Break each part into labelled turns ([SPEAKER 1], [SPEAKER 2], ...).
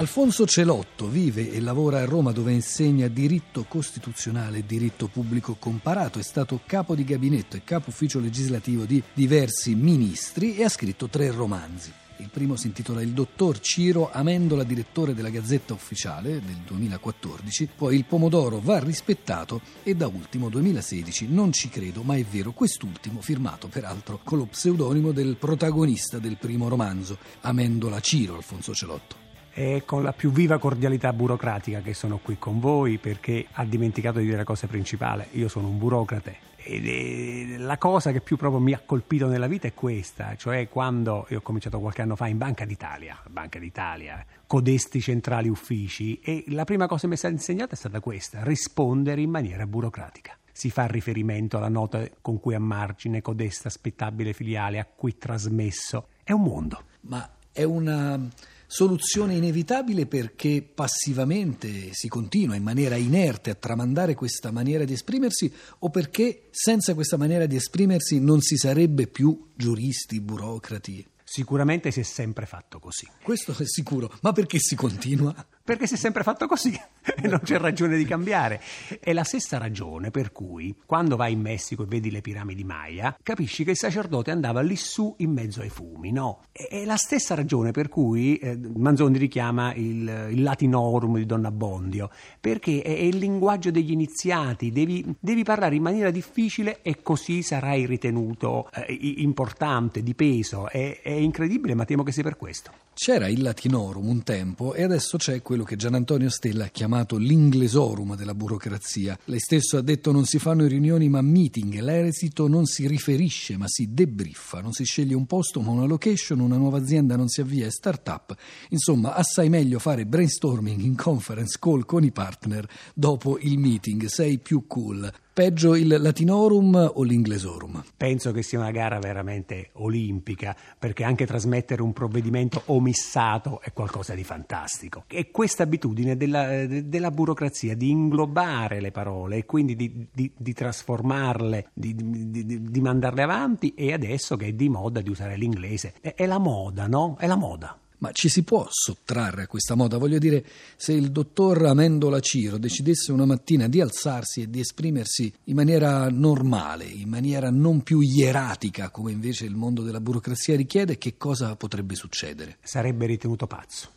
[SPEAKER 1] Alfonso Celotto vive e lavora a Roma dove insegna diritto costituzionale e diritto pubblico comparato, è stato capo di gabinetto e capo ufficio legislativo di diversi ministri e ha scritto tre romanzi. Il primo si intitola Il dottor Ciro Amendola, direttore della Gazzetta Ufficiale del 2014, poi Il pomodoro va rispettato e da ultimo 2016 Non ci credo, ma è vero, quest'ultimo firmato peraltro con lo pseudonimo del protagonista del primo romanzo, Amendola Ciro Alfonso Celotto
[SPEAKER 2] e con la più viva cordialità burocratica che sono qui con voi perché ha dimenticato di dire la cosa principale. Io sono un burocrate e la cosa che più proprio mi ha colpito nella vita è questa, cioè quando io ho cominciato qualche anno fa in Banca d'Italia, Banca d'Italia, codesti centrali uffici e la prima cosa che mi è stata insegnata è stata questa, rispondere in maniera burocratica si fa riferimento alla nota con cui a margine, codesta, aspettabile filiale, a cui trasmesso. È un mondo.
[SPEAKER 1] Ma è una soluzione inevitabile perché passivamente si continua in maniera inerte a tramandare questa maniera di esprimersi o perché senza questa maniera di esprimersi non si sarebbe più giuristi, burocrati?
[SPEAKER 2] Sicuramente si è sempre fatto così.
[SPEAKER 1] Questo è sicuro, ma perché si continua?
[SPEAKER 2] Perché si è sempre fatto così e non c'è ragione di cambiare. È la stessa ragione per cui quando vai in Messico e vedi le piramidi Maya, capisci che il sacerdote andava lì su in mezzo ai fumi, no? È la stessa ragione per cui eh, Manzoni richiama il, il, latinorum di Donna Bondio, perché è, è il linguaggio degli iniziati, devi, devi, parlare in maniera difficile e così sarai ritenuto eh, importante, di peso. È, è incredibile, ma temo che sia per questo.
[SPEAKER 1] C'era il latinorum un tempo e adesso c'è quello che Gian Antonio Stella ha chiamato l'inglesorum della burocrazia. Lei stesso ha detto non si fanno riunioni ma meeting, l'esito non si riferisce ma si debriffa, non si sceglie un posto ma una location, una nuova azienda non si avvia, è start-up. Insomma, assai meglio fare brainstorming in conference call con i partner dopo il meeting, sei più cool. Peggio il latinorum o l'inglesorum?
[SPEAKER 2] Penso che sia una gara veramente olimpica, perché anche trasmettere un provvedimento omissato è qualcosa di fantastico. E questa abitudine della, della burocrazia di inglobare le parole e quindi di, di, di trasformarle, di, di, mandarle avanti, e adesso che è di moda di usare l'inglese. È, è la moda, no? È la moda.
[SPEAKER 1] Ma ci si può sottrarre a questa moda? Voglio dire, se il dottor Amendola Ciro decidesse una mattina di alzarsi e di esprimersi in maniera normale, in maniera non più ieratica, come invece il mondo della burocrazia richiede, che cosa potrebbe succedere?
[SPEAKER 2] Sarebbe ritenuto pazzo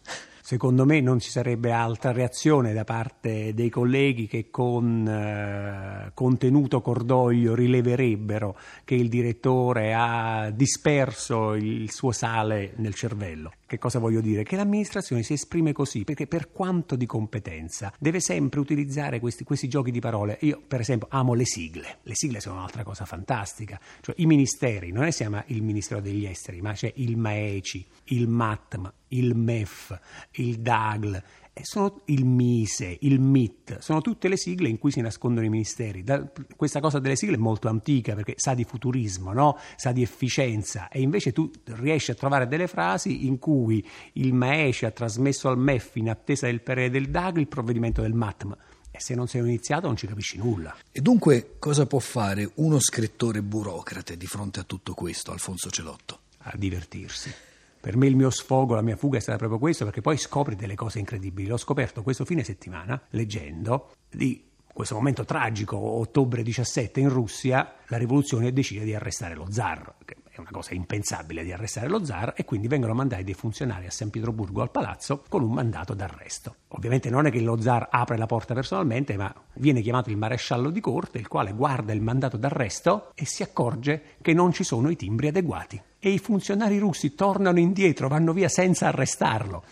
[SPEAKER 2] secondo me non ci sarebbe altra reazione da parte dei colleghi che con eh, contenuto cordoglio rileverebbero che il direttore ha disperso il suo sale nel cervello. Che cosa voglio dire? Che l'amministrazione si esprime così perché per quanto di competenza deve sempre utilizzare questi, questi giochi di parole. Io per esempio amo le sigle, le sigle sono un'altra cosa fantastica, cioè i ministeri, non è si chiama il Ministero degli Esteri, ma c'è il MAECI, il MATM, il MEF, il DAGL, sono il MISE, il MIT, sono tutte le sigle in cui si nascondono i ministeri. Da, questa cosa delle sigle è molto antica perché sa di futurismo, no? sa di efficienza e invece tu riesci a trovare delle frasi in cui il MAECI ha trasmesso al MEF in attesa del parere del DAGL il provvedimento del MATM. E se non sei un iniziato non ci capisci nulla.
[SPEAKER 1] E dunque cosa può fare uno scrittore burocrate di fronte a tutto questo, Alfonso Celotto?
[SPEAKER 2] A divertirsi. Per me il mio sfogo, la mia fuga è stata proprio questo, perché poi scopri delle cose incredibili. L'ho scoperto questo fine settimana, leggendo, di questo momento tragico, ottobre 17 in Russia, la rivoluzione decide di arrestare lo zar, che è una cosa impensabile di arrestare lo zar, e quindi vengono mandati dei funzionari a San Pietroburgo al palazzo con un mandato d'arresto. Ovviamente non è che lo zar apre la porta personalmente, ma viene chiamato il maresciallo di corte, il quale guarda il mandato d'arresto e si accorge che non ci sono i timbri adeguati e i funzionari russi tornano indietro, vanno via senza arrestarlo.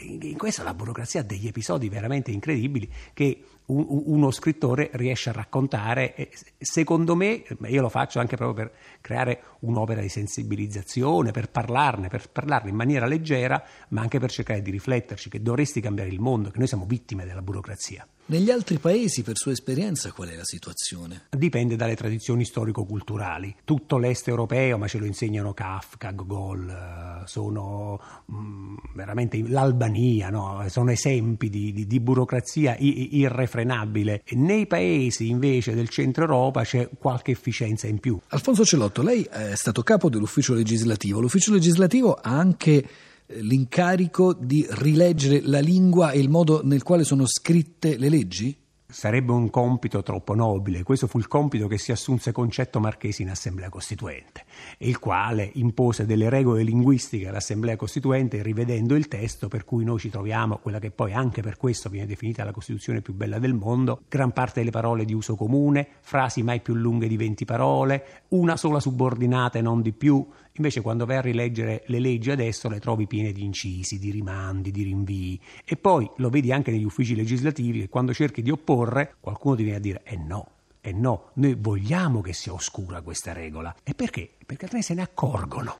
[SPEAKER 2] In questa la burocrazia ha degli episodi veramente incredibili che uno scrittore riesce a raccontare. Secondo me, io lo faccio anche proprio per creare un'opera di sensibilizzazione, per parlarne, per parlarne in maniera leggera, ma anche per cercare di rifletterci che dovresti cambiare il mondo, che noi siamo vittime della burocrazia.
[SPEAKER 1] Negli altri paesi, per sua esperienza, qual è la situazione?
[SPEAKER 2] Dipende dalle tradizioni storico-culturali. Tutto l'est europeo, ma ce lo insegnano Kafka, Gogol, eh, sono mh, mm, veramente l'Albania, no? sono esempi di, di, di burocrazia irrefrenabile. Nei paesi invece del centro Europa c'è qualche efficienza in più.
[SPEAKER 1] Alfonso Celotto, lei è stato capo dell'ufficio legislativo. L'ufficio legislativo ha anche l'incarico di rileggere la lingua e il modo nel quale sono scritte le leggi?
[SPEAKER 2] Sarebbe un compito troppo nobile. Questo fu il compito che si assunse Concetto Marchesi in Assemblea Costituente, il quale impose delle regole linguistiche all'Assemblea Costituente rivedendo il testo per cui noi ci troviamo quella che poi anche per questo viene definita la Costituzione più bella del mondo, gran parte delle parole di uso comune, frasi mai più lunghe di 20 parole, una sola subordinata e non di più, Invece quando vai a rileggere le leggi adesso le trovi piene di incisi, di rimandi, di rinvii e poi lo vedi anche negli uffici legislativi che quando cerchi di opporre qualcuno ti viene a dire eh no, eh no, noi vogliamo che sia oscura questa regola. E perché? Perché altrimenti se ne accorgono.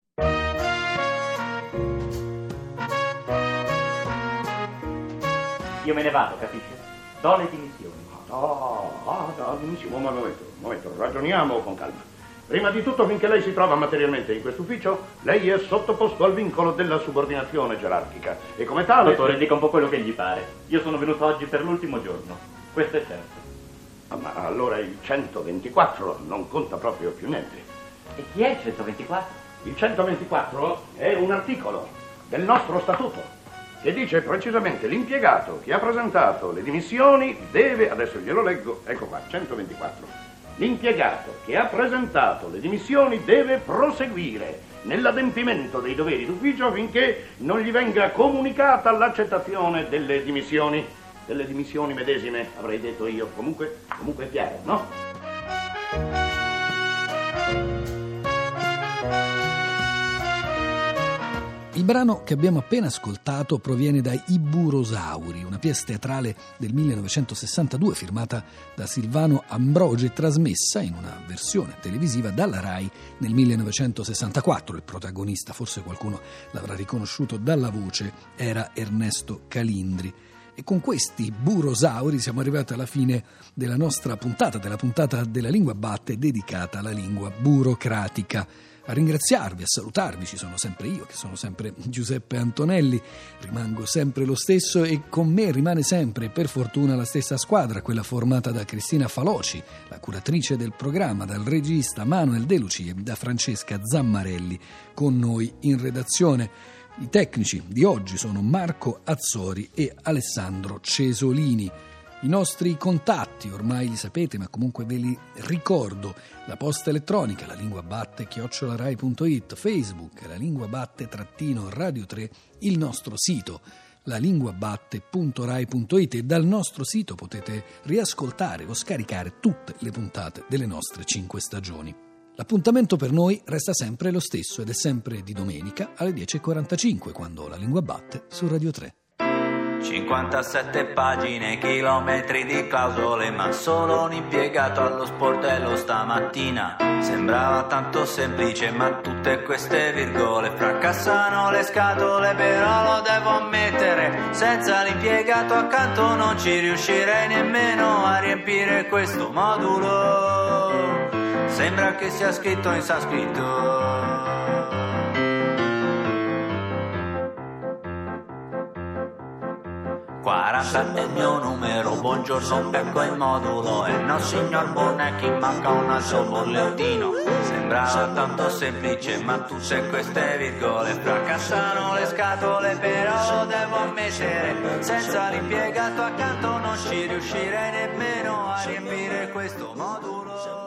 [SPEAKER 3] Io me ne vado, capisci? Do le dimissioni.
[SPEAKER 4] No, no, no, dimissioni. Un momento, un momento, ragioniamo con calma. Prima di tutto, finché lei si trova materialmente in questo ufficio, lei è sottoposto al vincolo della subordinazione gerarchica e come tale...
[SPEAKER 3] Dottore, dica un po' quello che gli pare. Io sono venuto oggi per l'ultimo giorno. Questo è certo.
[SPEAKER 4] Ah, ma allora il 124 non conta proprio più niente.
[SPEAKER 3] E chi è il 124?
[SPEAKER 4] Il 124 è un articolo del nostro statuto che dice precisamente l'impiegato che ha presentato le dimissioni deve, adesso glielo leggo, ecco qua, 124 L'impiegato che ha presentato le dimissioni deve proseguire nell'adempimento dei doveri d'ufficio finché non gli venga comunicata l'accettazione delle dimissioni. Delle dimissioni medesime, avrei detto io. Comunque, comunque è chiaro, no?
[SPEAKER 1] Il brano che abbiamo appena ascoltato proviene da I Burosauri, una pièce teatrale del 1962 firmata da Silvano Ambrogi e trasmessa in una versione televisiva dalla RAI nel 1964. Il protagonista, forse qualcuno l'avrà riconosciuto dalla voce, era Ernesto Calindri. E con questi burosauri siamo arrivati alla fine della nostra puntata, della puntata della lingua batte dedicata alla lingua burocratica a ringraziarvi, a salutarvi. Ci sono sempre io, che sono sempre Giuseppe Antonelli, rimango sempre lo stesso e con me rimane sempre, per fortuna, la stessa squadra, quella formata da Cristina Faloci, la curatrice del programma, dal regista Manuel De Lucia e da Francesca Zammarelli, con noi in redazione. I tecnici di oggi sono Marco Azzori e Alessandro Cesolini. I nostri contatti ormai li sapete, ma comunque ve li ricordo. La posta elettronica, la lingua batte, chiocciolarai.it, Facebook, la lingua batte, trattino, radio 3, il nostro sito lalinguabatte.rai.it e dal nostro sito potete riascoltare o scaricare tutte le puntate delle nostre cinque stagioni. L'appuntamento per noi resta sempre lo stesso ed è sempre di domenica alle 10.45 quando la lingua batte su Radio 3.
[SPEAKER 5] 57 pagine, chilometri di clausole, ma solo un impiegato allo sportello stamattina. Sembrava tanto semplice, ma tutte queste virgole fracassano le scatole, però lo devo ammettere, senza l'impiegato accanto non ci riuscirei nemmeno a riempire questo modulo. Sembra che sia scritto in sanscrito. 40 è il mio numero, buongiorno ecco il modulo. E no signor Bonecchi manca un altro bollettino. Sembrava tanto semplice ma tutte queste virgole. Fracassano le scatole però devo ammettere Senza l'impiegato accanto non ci riuscirei nemmeno a riempire questo modulo